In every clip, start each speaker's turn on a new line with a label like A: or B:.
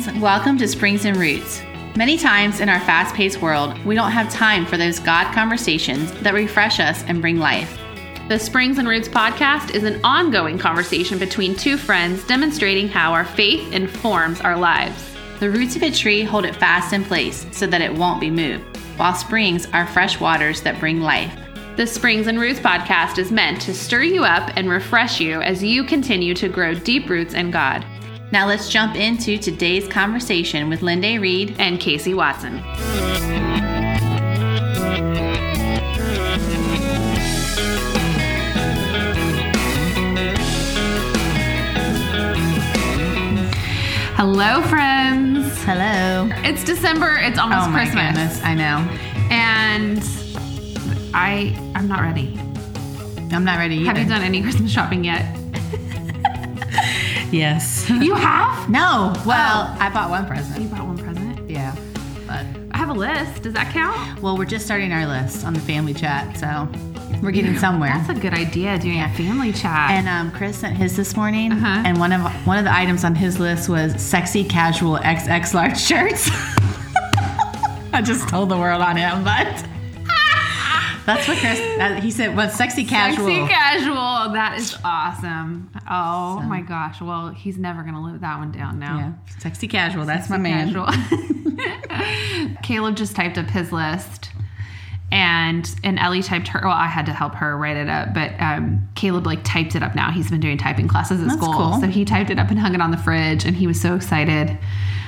A: friends. Welcome to Springs and Roots. Many times in our fast paced world, we don't have time for those God conversations that refresh us and bring life.
B: The Springs and Roots podcast is an ongoing conversation between two friends demonstrating how our faith informs our lives.
A: The roots of a tree hold it fast in place so that it won't be moved, while springs are fresh waters that bring life.
B: The Springs and Roots podcast is meant to stir you up and refresh you as you continue to grow deep roots in God.
A: Now let's jump into today's conversation with Linda Reed
B: and Casey Watson. Hello, friends.
A: Hello.
B: It's December. It's almost
A: oh my
B: Christmas.
A: Goodness, I know.
B: And I I'm not ready.
A: I'm not ready. Either.
B: Have you done any Christmas shopping yet?
A: Yes.
B: You have?
A: No. Well,
B: Oh.
A: I bought one present.
B: You bought one present.
A: Yeah. But
B: I have a list. Does that count?
A: well, we're just starting our list on the family chat, so we're getting somewhere.
B: That's a good idea. Doing a family chat.
A: And um, Chris sent his this morning,
B: Uh-huh.
A: and one of one of the items on his list was sexy casual XX large shirts. I just told the world on him, but that's what Chris. Uh, he said, "Well, sexy casual."
B: Sexy casual. That is awesome. Oh
A: So-
B: my gosh. Well, he's never gonna live that one down now.
A: yeah, sexy casual. That's my man.
B: Casual. Caleb just typed up his list. And and Ellie typed her. Well, I had to help her write it up, but um, Caleb like typed it up now. He's been doing typing classes at
A: That's
B: school,
A: cool.
B: so he typed it up and hung it on the fridge, and he was so excited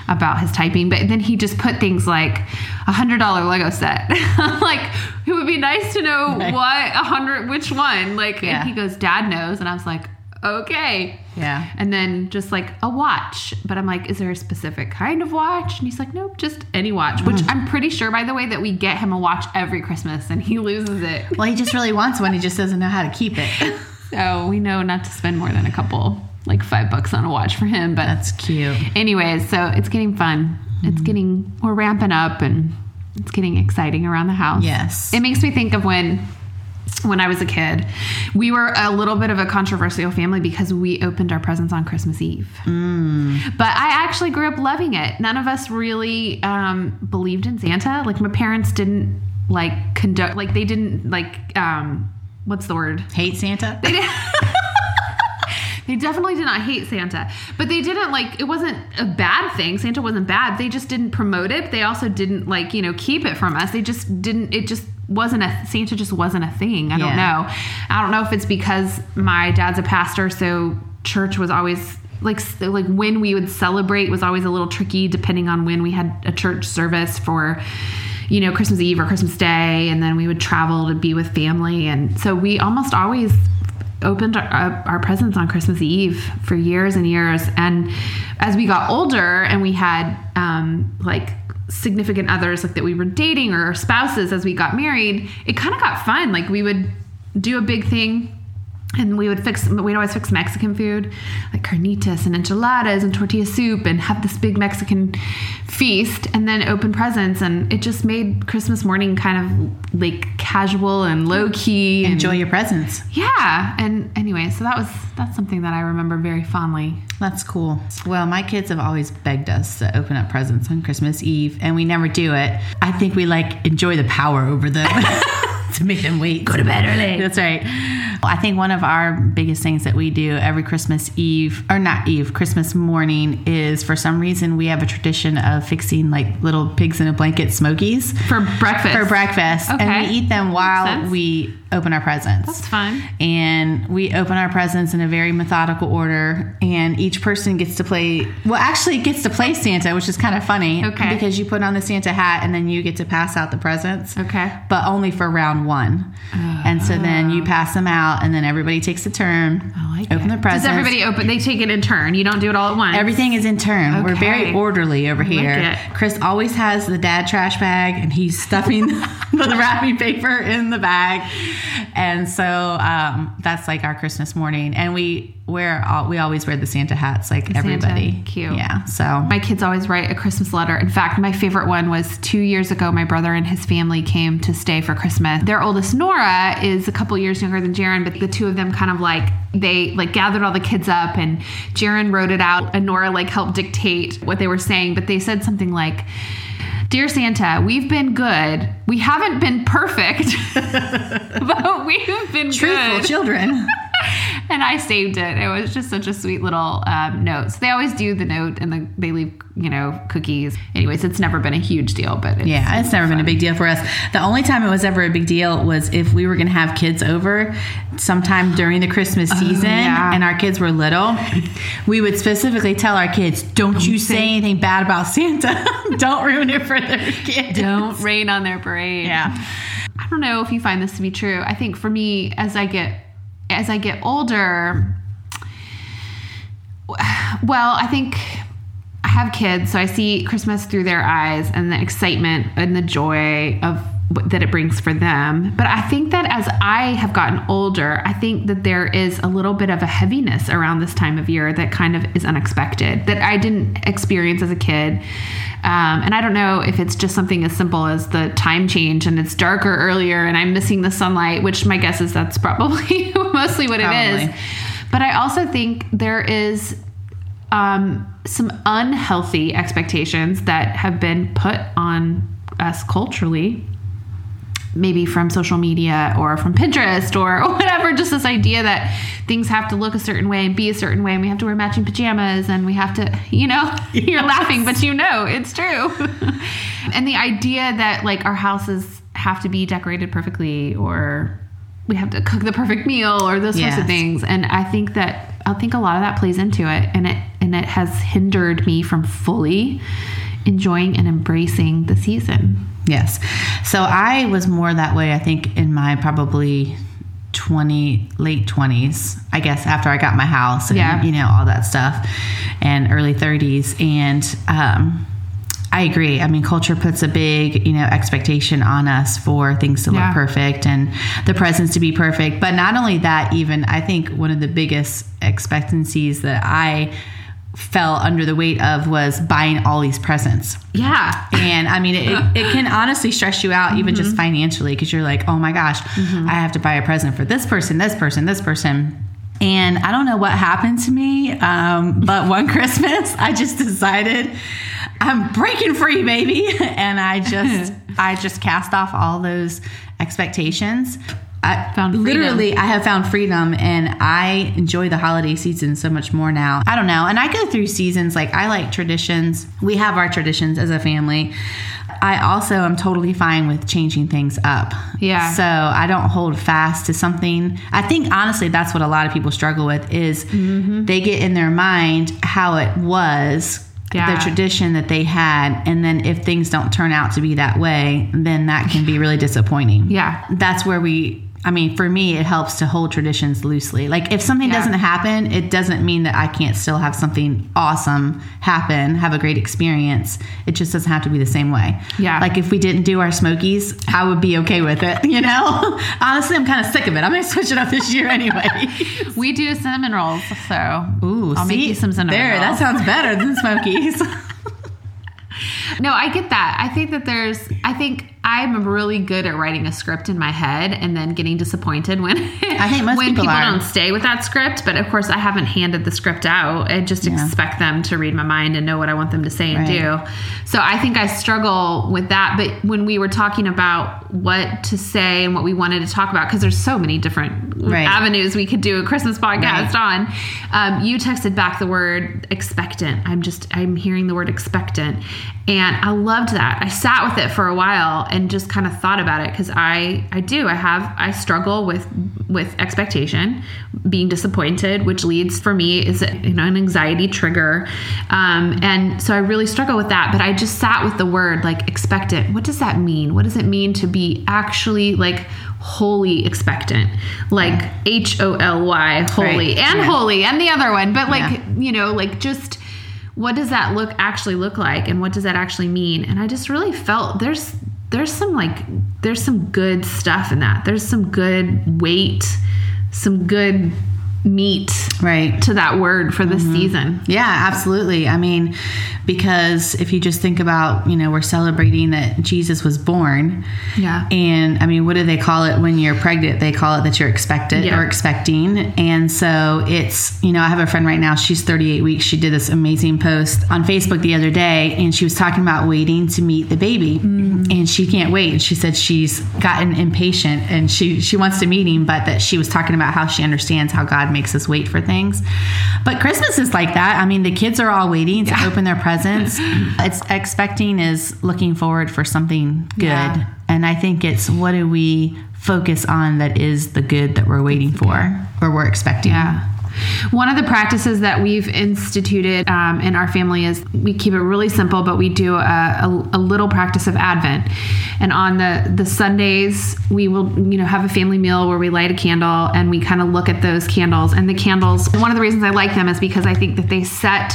B: about his typing. But then he just put things like a hundred dollar Lego set. like it would be nice to know
A: Right.
B: what a hundred, which one. Like
A: Yeah.
B: and he goes, Dad knows, and I was like, okay.
A: Yeah.
B: And then just like a watch. But I'm like, is there a specific kind of watch? And he's like, nope, just any watch. Which
A: Mm.
B: I'm pretty sure, by the way, that we get him a watch every Christmas and he loses it.
A: Well, he just really wants one. He just doesn't know how to keep it.
B: So we know not to spend more than a couple, like five bucks on a watch for him. But
A: That's cute.
B: anyways, so it's getting fun. It's
A: Mm-hmm.
B: getting, we're ramping up and it's getting exciting around the house.
A: Yes.
B: It makes me think of when when I was a kid. We were a little bit of a controversial family because we opened our presents on Christmas Eve.
A: Mm.
B: But I actually grew up loving it. None of us really um, believed in Santa. Like my parents didn't like conduct like they didn't like um what's the word?
A: Hate Santa?
B: They did They definitely did not hate Santa, but they didn't like it wasn't a bad thing. Santa wasn't bad. They just didn't promote it. They also didn't like, you know, keep it from us. They just didn't it just wasn't a Santa just wasn't a thing. I don't know. I don't know if it's because my dad's a pastor, so church was always like like when we would celebrate was always a little tricky depending on when we had a church service for you know Christmas Eve or Christmas Day and then we would travel to be with family and so we almost always opened our, our presents on Christmas Eve for years and years. And as we got older and we had um, like significant others like that we were dating or spouses as we got married, it kind of got fun. Like we would do a big thing and we would fix we'd always fix mexican food like carnitas and enchiladas and tortilla soup and have this big mexican feast and then open presents and it just made christmas morning kind of like casual and low key and
A: Enjoy your presents.
B: yeah and anyway so that was that's something that i remember very fondly
A: That's cool. Well, my kids have always begged us to open up presents on Christmas Eve, and we never do it. I think we like enjoy the power over them to make them wait. Go to bed early. That's right. I think one of our biggest things that we do every Christmas Eve, or not Eve, Christmas morning, is for some reason we have a tradition of fixing like little pigs in a blanket smokies
B: for breakfast.
A: for breakfast,
B: Okay.
A: and we eat them while we open our presents.
B: That's fun
A: and we open our presents in a very methodical order and each person gets to play well actually gets to play santa which is kind of funny
B: Okay.
A: because you put on the santa hat and then you get to pass out the presents.
B: Okay.
A: But only for round one. And so then you pass them out and then everybody takes a turn
B: I like
A: open
B: it.
A: their presents
B: does everybody open they take it in turn you don't do it all at once
A: Everything is in turn. We're very orderly over
B: like
A: here.
B: it.
A: Chris always has the dad trash bag and he's stuffing put the wrapping paper in the bag. And so um, that's like our Christmas morning. And we wear all, we always wear the Santa hats like everybody.
B: Cute.
A: Yeah. So
B: My kids always write a Christmas letter. In fact, my favorite one was two years ago. My brother and his family came to stay for Christmas. Their oldest Nora is a couple years younger than Jaron, but the two of them kind of like they like gathered all the kids up and Jaron wrote it out and Nora like helped dictate what they were saying. But they said something like, Dear Santa, we've been good. We haven't been perfect, but we've been
A: truthful
B: good.
A: children.
B: and I saved it. It was just such a sweet little um, note. So they always do the note, and the, they leave, you know, cookies. Anyways, it's never been a huge deal, but it's,
A: Yeah, it's never been a big deal for us. The only time it was ever a big deal was if we were going to have kids over sometime during the Christmas season
B: yeah.
A: and our kids were little. We would specifically tell our kids, don't you say anything bad about Santa. don't ruin it for their kids.
B: don't rain on their parade.
A: Yeah.
B: I don't know if you find this to be true. I think for me, as I get as I get older, well, I think I have kids, so I see Christmas through their eyes and the excitement and the joy of that it brings for them. But I think that as I have gotten older, I think that there is a little bit of a heaviness around this time of year that kind of is unexpected that I didn't experience as a kid. Um, and I don't know if it's just something as simple as the time change and it's darker earlier and I'm missing the sunlight, which my guess is that's probably mostly what it is. But I also think there is um, some unhealthy expectations that have been put on us culturally maybe from social media or from Pinterest or whatever, just this idea that things have to look a certain way and be a certain way, and we have to wear matching pajamas and we have to, you know, you're laughing, but you know it's true. and the idea that like our houses have to be decorated perfectly or we have to cook the perfect meal or those sorts of things. And I think that I think a lot of that plays into it and it and it has hindered me from fully enjoying and embracing the season.
A: Yes. So I was more that way, I think, in my probably 20, late 20s, I guess, after I got my house and,
B: Yeah.
A: you know, all that stuff, and early 30s. And um, I agree. I mean, culture puts a big, you know, expectation on us for things to
B: Yeah.
A: look perfect and the presents to be perfect. But not only that, even I think one of the biggest expectancies that I fell under the weight of was buying all these presents.
B: Yeah.
A: And I mean, it, it can honestly stress you out, even just financially, because you're like, oh my gosh, I have to buy a present for this person, this person, this person. And I don't know what happened to me, um, but one Christmas, I just decided I'm breaking free, baby, and I just, I just cast off all those expectations. I
B: Found freedom.
A: literally, I have found freedom, and I enjoy the holiday season so much more now. I don't know, and I go through seasons. Like I like traditions. We have our traditions as a family. I also am totally fine with changing things up.
B: Yeah.
A: So I don't hold fast to something. I think honestly, that's what a lot of people struggle with is
B: Mm-hmm.
A: they get in their mind how it was.
B: Yeah.
A: The tradition that they had, and then if things don't turn out to be that way, then that can be really disappointing
B: Yeah.
A: that's where we I mean, for me, it helps to hold traditions loosely. Like, if something
B: Yeah.
A: doesn't happen, it doesn't mean that I can't still have something awesome happen, have a great experience. It just doesn't have to be the same way.
B: Yeah.
A: Like, if we didn't do our Smokies, I would be okay with it, you know? Honestly, I'm kind of sick of it. I'm going to switch it up this year anyway.
B: We do cinnamon rolls, so
A: Ooh,
B: I'll make
A: see?
B: you some cinnamon
A: There, that sounds better than Smokies.
B: No, I get that. I think that there's, I think I'm really good at writing a script in my head and then getting disappointed when
A: I think
B: when
A: people are.
B: don't stay with that script. But of course, I haven't handed the script out. I just expect them to read my mind and know what I want them to say and
A: Right.
B: do. So I think I struggle with that. But when we were talking about what to say and what we wanted to talk about, because there's so many different
A: Right.
B: avenues we could do a Christmas podcast
A: Right.
B: on, um, you texted back the word expectant. I'm just, I'm hearing the word expectant. And I loved that. I sat with it for a while and just kind of thought about it because I, I do, I have, I struggle with, with expectation, being disappointed, which leads for me is, you know, an anxiety trigger. Um, and so I really struggle with that. But I just sat with the word like expectant. What does that mean? What does it mean to be actually like wholly expectant? Like H O L Y, holy
A: Right.
B: and
A: Yeah.
B: holy and the other one. But like,
A: Yeah.
B: you know, like just what does that look actually look like and what does that actually mean? And I just really felt there's there's some like there's some good stuff in that. There's some good weight, some good meat
A: right
B: to that word for this mm-hmm. season.
A: Yeah, absolutely. I mean, because if you just think about, you know, we're celebrating that Jesus was born.
B: Yeah.
A: And I mean, what do they call it when you're pregnant? They call it that you're expected yeah. or expecting. And so it's, you know, I have a friend right now, she's 38 weeks. She did this amazing post on Facebook the other day and she was talking about waiting to meet the baby. Mm-hmm. And she can't wait. And she said she's gotten impatient and she she wants to meet him, but that she was talking about how she understands how God makes us wait for things. But Christmas is like that. I mean, the kids are all waiting to yeah. open their presents. it's expecting is looking forward for something good. Yeah. And I think it's what do we focus on that is the good that we're waiting for or we're expecting.
B: Yeah. One of the practices that we've instituted um, in our family is we keep it really simple, but we do a, a, a, little practice of Advent. And on the the Sundays, we will you know have a family meal where we light a candle and we kind of look at those candles. And the candles, one of the reasons I like them is because I think that they set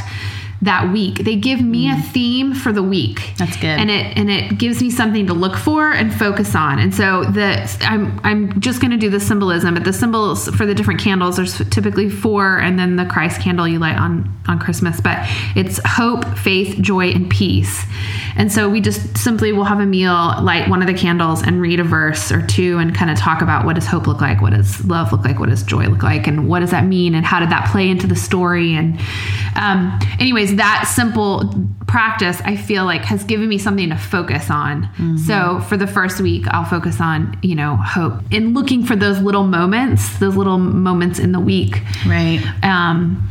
B: that week. They give me mm. a theme for the week.
A: That's good.
B: And it and it gives me something to look for and focus on. And so the I'm I'm just going to do the symbolism, but the symbols for the different candles there's typically four and then the Christ candle you light on on Christmas, but it's hope, faith, joy and peace. And so we just simply will have a meal, light one of the candles and read a verse or two and kind of talk about what does hope look like, what does love look like, what does joy look like and what does that mean and how did that play into the story and um anyways anyways, that simple practice I feel like has given me something to focus on. Mm-hmm. So for the first week, I'll focus on, you know, hope and looking for those little moments, those little moments in the week.
A: Right. Um,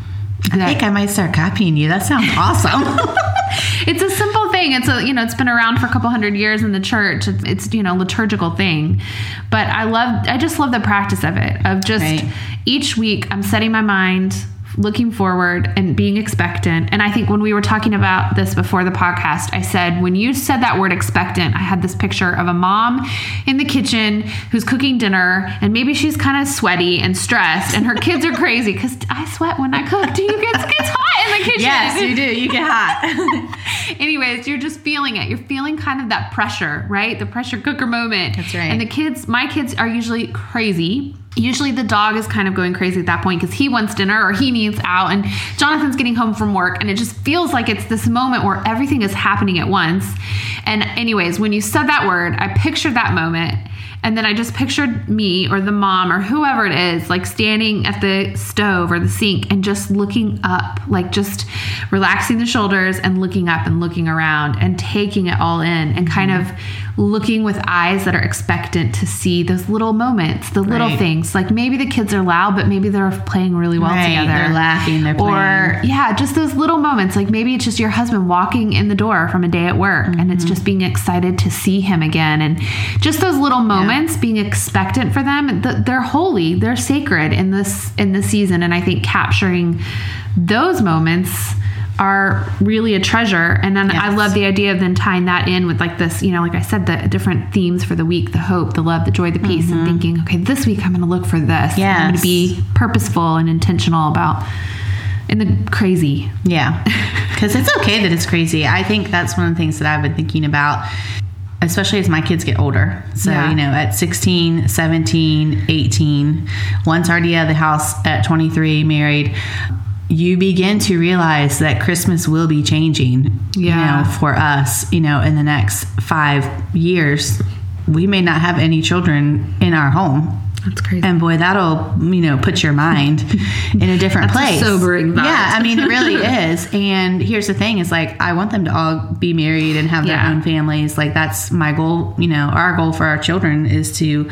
A: I think I might start copying you. That sounds awesome.
B: it's a simple thing. It's a you know it's been around for a couple hundred years in the church. It's, it's you know liturgical thing, but I love I just love the practice of it of just right. each week I'm setting my mind looking forward and being expectant. And I think when we were talking about this before the podcast, I said, when you said that word expectant, I had this picture of a mom in the kitchen who's cooking dinner and maybe she's kind of sweaty and stressed and her kids are crazy because I sweat when I cook. Do you get gets hot in the kitchen?
A: Yes, you do. You get hot.
B: Anyways, you're just feeling it. You're feeling kind of that pressure, right? The pressure cooker moment.
A: That's right.
B: And the kids, my kids are usually crazy usually the dog is kind of going crazy at that point because he wants dinner or he needs out and jonathan's getting home from work and it just feels like it's this moment where everything is happening at once. And anyways when you said that word i pictured that moment and then I just pictured me or the mom or whoever it is, like standing at the stove or the sink and just looking up, like just relaxing the shoulders and looking up and looking around and taking it all in and kind mm-hmm. of looking with eyes that are expectant to see those little moments, the little right. things. Like maybe the kids are loud, but maybe they're playing really well right. together.
A: They're laughing, they're playing.
B: Or, yeah, just those little moments. Like maybe it's just your husband walking in the door from a day at work mm-hmm. and it's mm-hmm. just being excited to see him again. And just those little moments, yeah. Being expectant for them, they're holy, they're sacred in this in this season. And I think capturing those moments are really a treasure. And then yes. I love the idea of then tying that in with like this, you know, like I said, the different themes for the week the hope, the love, the joy, the peace, mm-hmm. and thinking, okay, this week I'm going to look for this.
A: Yeah,
B: I'm going to be purposeful and intentional about in the crazy.
A: Yeah. Because it's okay that it's crazy. I think that's one of the things that I've been thinking about especially as my kids get older. So, yeah. you know, at 16, 17, 18, one's already out of the house at 23, married you begin to realize that Christmas will be changing, yeah. you know, for us, you know, in the next five years. We may not have any children in our home.
B: That's crazy.
A: And boy, that'll you know put your mind in a different place.
B: A sobering thought.
A: Yeah, I mean it really is. And here's the thing: is like I want them to all be married and have yeah. their own families. Like that's my goal. You know, our goal for our children is to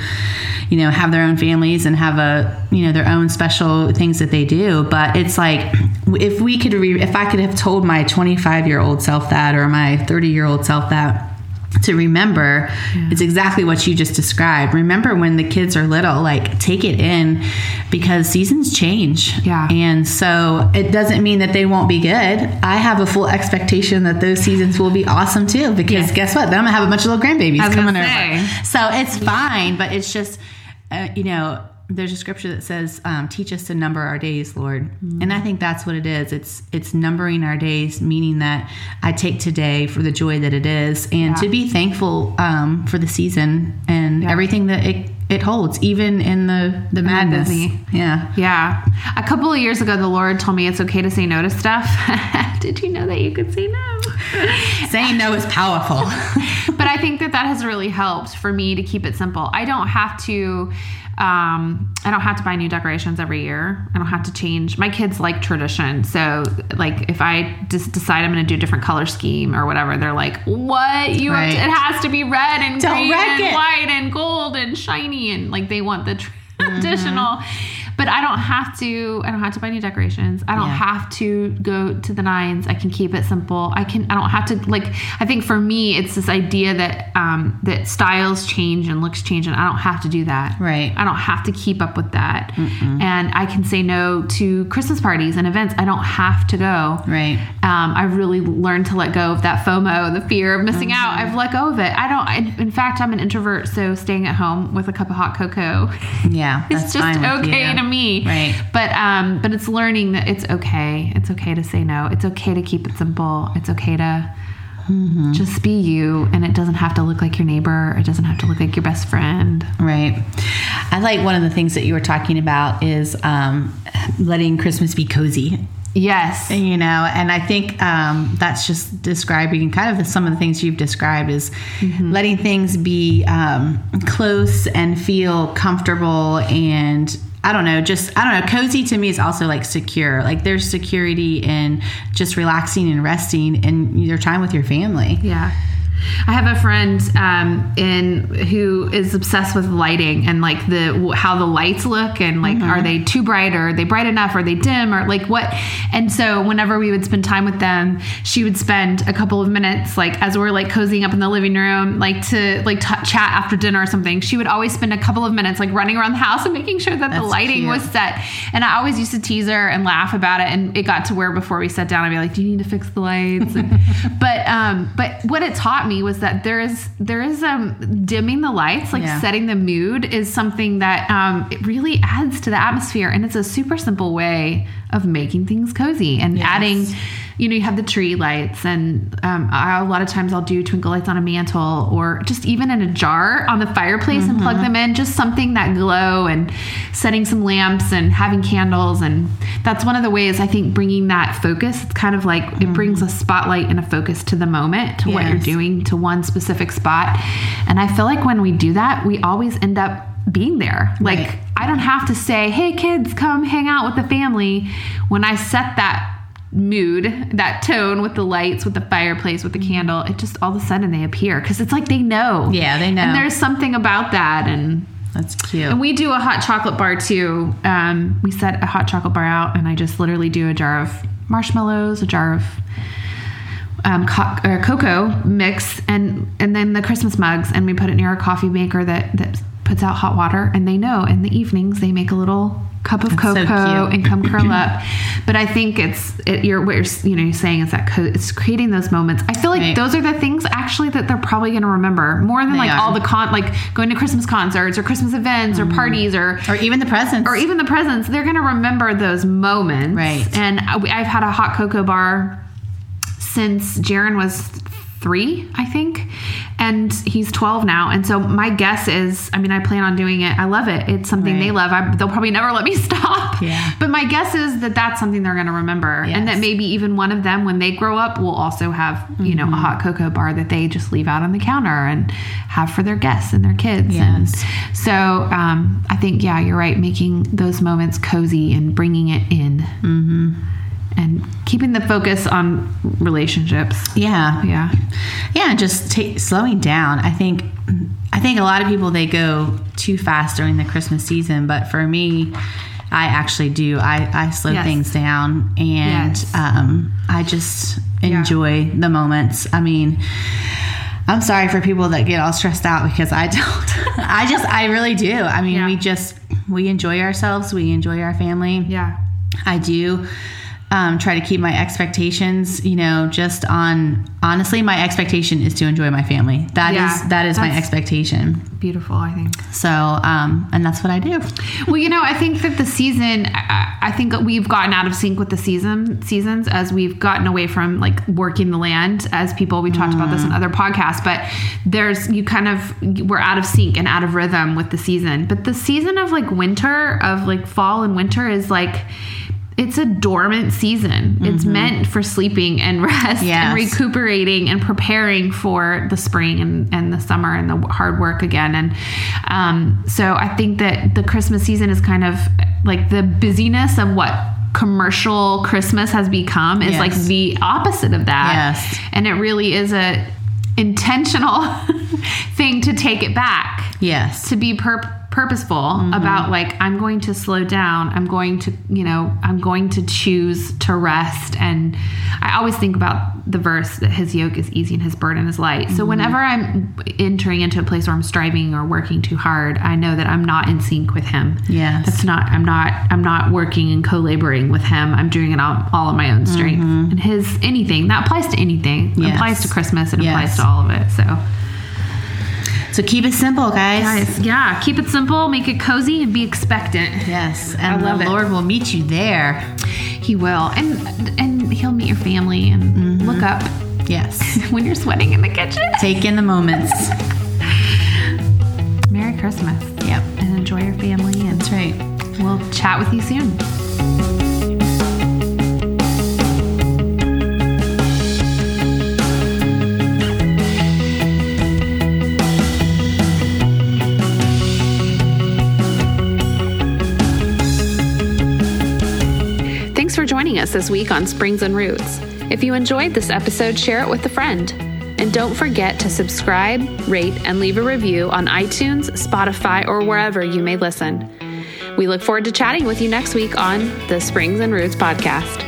A: you know have their own families and have a you know their own special things that they do but it's like if we could re- if i could have told my 25 year old self that or my 30 year old self that to remember yeah. it's exactly what you just described. Remember when the kids are little like take it in because seasons change.
B: Yeah.
A: And so it doesn't mean that they won't be good. I have a full expectation that those seasons will be awesome too because guess what? Then i'm gonna have a bunch of little grandbabies coming over. so it's fine but it's just uh, you know there's a scripture that says, um, "Teach us to number our days, Lord," and I think that's what it is. It's it's numbering our days, meaning that I take today for the joy that it is, and to be thankful um, for the season and everything that it it holds, even in the the madness. Yeah,
B: Yeah. A couple of years ago, the Lord told me it's okay to say no to stuff. Did you know that you could say no?
A: saying no is powerful.
B: but I think that that has really helped for me to keep it simple. I don't have to. Um, I don't have to buy new decorations every year. I don't have to change. My kids like tradition, so like if I just decide I'm going to do a different color scheme or whatever, they're like, "What? You have to, it has to be red and
A: Don't
B: green and
A: it."
B: white and gold and shiny and like they want the mm-hmm. traditional." But I don't have to. I don't have to buy new decorations. I don't
A: Yeah.
B: have to go to the nines. I can keep it simple. I can. I don't have to like. I think for me, it's this idea that um, that styles change and looks change, and I don't have to do that.
A: Right.
B: I don't have to keep up with that, and I can say no to Christmas parties and events. I don't have to go.
A: Right.
B: Um, I've really learned to let go of that FOMO, the fear of missing out.
A: Mm-hmm.
B: I've let go of it. I don't. I, in fact, I'm an introvert, so staying at home with a cup of hot cocoa
A: Yeah,
B: it's
A: that's
B: just okay. To me.
A: Right.
B: But um but it's learning that it's okay. It's okay to say no. It's okay to keep it simple. It's okay to
A: Mm-hmm.
B: just be you and it doesn't have to look like your neighbor. It doesn't have to look like your best friend.
A: Right. I like one of the things that you were talking about is um, letting Christmas be cozy.
B: Yes.
A: You know, and I think um, that's just describing kind of the, some of the things you've described is letting things be um, close and feel comfortable and I don't know, just I don't know. Cozy to me is also like secure. Like there's security in just relaxing and resting and your time with your family.
B: Yeah. I have a friend um, in who is obsessed with lighting and like the how the lights look and like are they too bright or are they bright enough? Or are they dim or like what? And so whenever we would spend time with them she would spend a couple of minutes like as we're like cozying up in the living room like to like t- chat after dinner or something she would always spend a couple of minutes like running around the house and making sure that the lighting
A: cute.
B: was set. And I always used to tease her and laugh about it and it got to where before we sat down I'd be like do you need to fix the lights? And, but um but what it taught me was that there is there is um dimming the lights like
A: Yeah.
B: setting the mood is something that um it really adds to the atmosphere and it's a super simple way of making things cozy and
A: Yes.
B: adding you know you have the tree lights and um, I, a lot of times i'll do twinkle lights on a mantle or just even in a jar on the fireplace and plug them in just something that glow and setting some lamps and having candles. And that's one of the ways i think bringing that focus it's kind of like it brings a spotlight and a focus to the moment to what you're doing to one specific spot. And i feel like when we do that we always end up being there. Like
A: Right.
B: I don't have to say, hey, kids, come hang out with the family. When I set that mood, that tone with the lights, with the fireplace, with the candle, it just all of a sudden they appear because it's like they know.
A: Yeah, they know.
B: And there's something about that. And,
A: That's cute.
B: and we do a hot chocolate bar too. Um, we set a hot chocolate bar out, and I just literally do a jar of marshmallows, a jar of um, co- or cocoa mix and and then the Christmas mugs and we put it near a coffee maker that that puts out hot water and they know in the evenings they make a little cup of
A: so
B: cocoa
A: cute.
B: and come curl up but I think it's it, you're what you're you know you're saying is that co- it's creating those moments I feel like
A: Right.
B: those are the things actually that they're probably going to remember more than
A: They
B: like
A: are.
B: all the con like going to Christmas concerts or Christmas events or mm-hmm. parties or
A: or even the presents.
B: or even the presents, they're going to remember those moments.
A: Right.
B: And I- I've had a hot cocoa bar since Jaron was three, I think. And he's 12 now. And so my guess is, I mean, I plan on doing it. I love it. It's something they love. I, they'll probably never let me stop.
A: Yeah.
B: But my guess is that that's something they're going to remember. And that maybe even one of them, when they grow up, will also have, you know,
A: Mm-hmm.
B: a hot cocoa bar that they just leave out on the counter and have for their guests and their kids.
A: Yes.
B: And so um, I think, yeah, you're right. Making those moments cozy and bringing it in. Mm-hmm. And keeping the focus on relationships.
A: yeah.
B: Yeah.
A: Yeah, just slowing down. I think I think a lot of people they go too fast during the Christmas season, but for me, I actually do. I, I slow
B: Yes.
A: things down and
B: Yes.
A: um, I just
B: Yeah.
A: enjoy the moments. I mean, I'm sorry for people that get all stressed out because I don't. I just, I really do. I mean,
B: Yeah.
A: we just, we enjoy ourselves. We enjoy our family.
B: Yeah.
A: I do um, try to keep my expectations, you know, just on honestly, my expectation is to enjoy my family. That
B: Yeah,
A: is that is my expectation.
B: Beautiful, I think.
A: So, um, and that's what I do.
B: Well, you know, I think that the season, I, I think we've gotten out of sync with the season seasons as we've gotten away from like working the land as people. We talked about this in other podcasts, but there's you kind of we're out of sync and out of rhythm with the season. But the season of like winter, of like fall and winter, is like. It's a dormant season. It's meant for sleeping and rest
A: Yes.
B: and recuperating and preparing for the spring and, and the summer and the hard work again. And um, so I think that the Christmas season is kind of like the busyness of what commercial Christmas has become is
A: Yes.
B: like the opposite of that.
A: Yes.
B: And it really is a intentional thing to take it back
A: Yes.
B: to be pur- purposeful
A: Mm-hmm.
B: about like i'm going to slow down. I'm going to you know i'm going to choose to rest. And i always think about the verse that his yoke is easy and his burden is light.
A: Mm-hmm.
B: so whenever i'm entering into a place where i'm striving or working too hard i know that i'm not in sync with him.
A: Yes.
B: that's not i'm not i'm not working and co-laboring with him. I'm doing it all, all on my own strength. And his anything that applies to anything. It
A: Mm-hmm.
B: Applies to christmas. It applies to all of it. So
A: So keep it simple, guys.
B: Guys, yeah, keep it simple, make it cozy, and be expectant.
A: Yes, and
B: love
A: the
B: it.
A: Lord will meet you there.
B: He will, and and he'll meet your family and mm-hmm. look up
A: Yes.
B: when you're sweating in the kitchen.
A: Take in the moments.
B: Merry Christmas,
A: Yep.
B: and enjoy your family. And
A: That's right.
B: we'll chat with you soon. Us this week on Springs and Roots. If you enjoyed this episode, share it with a friend. And don't forget to subscribe, rate, and leave a review on iTunes, Spotify, or wherever you may listen. We look forward to chatting with you next week on the Springs and Roots podcast.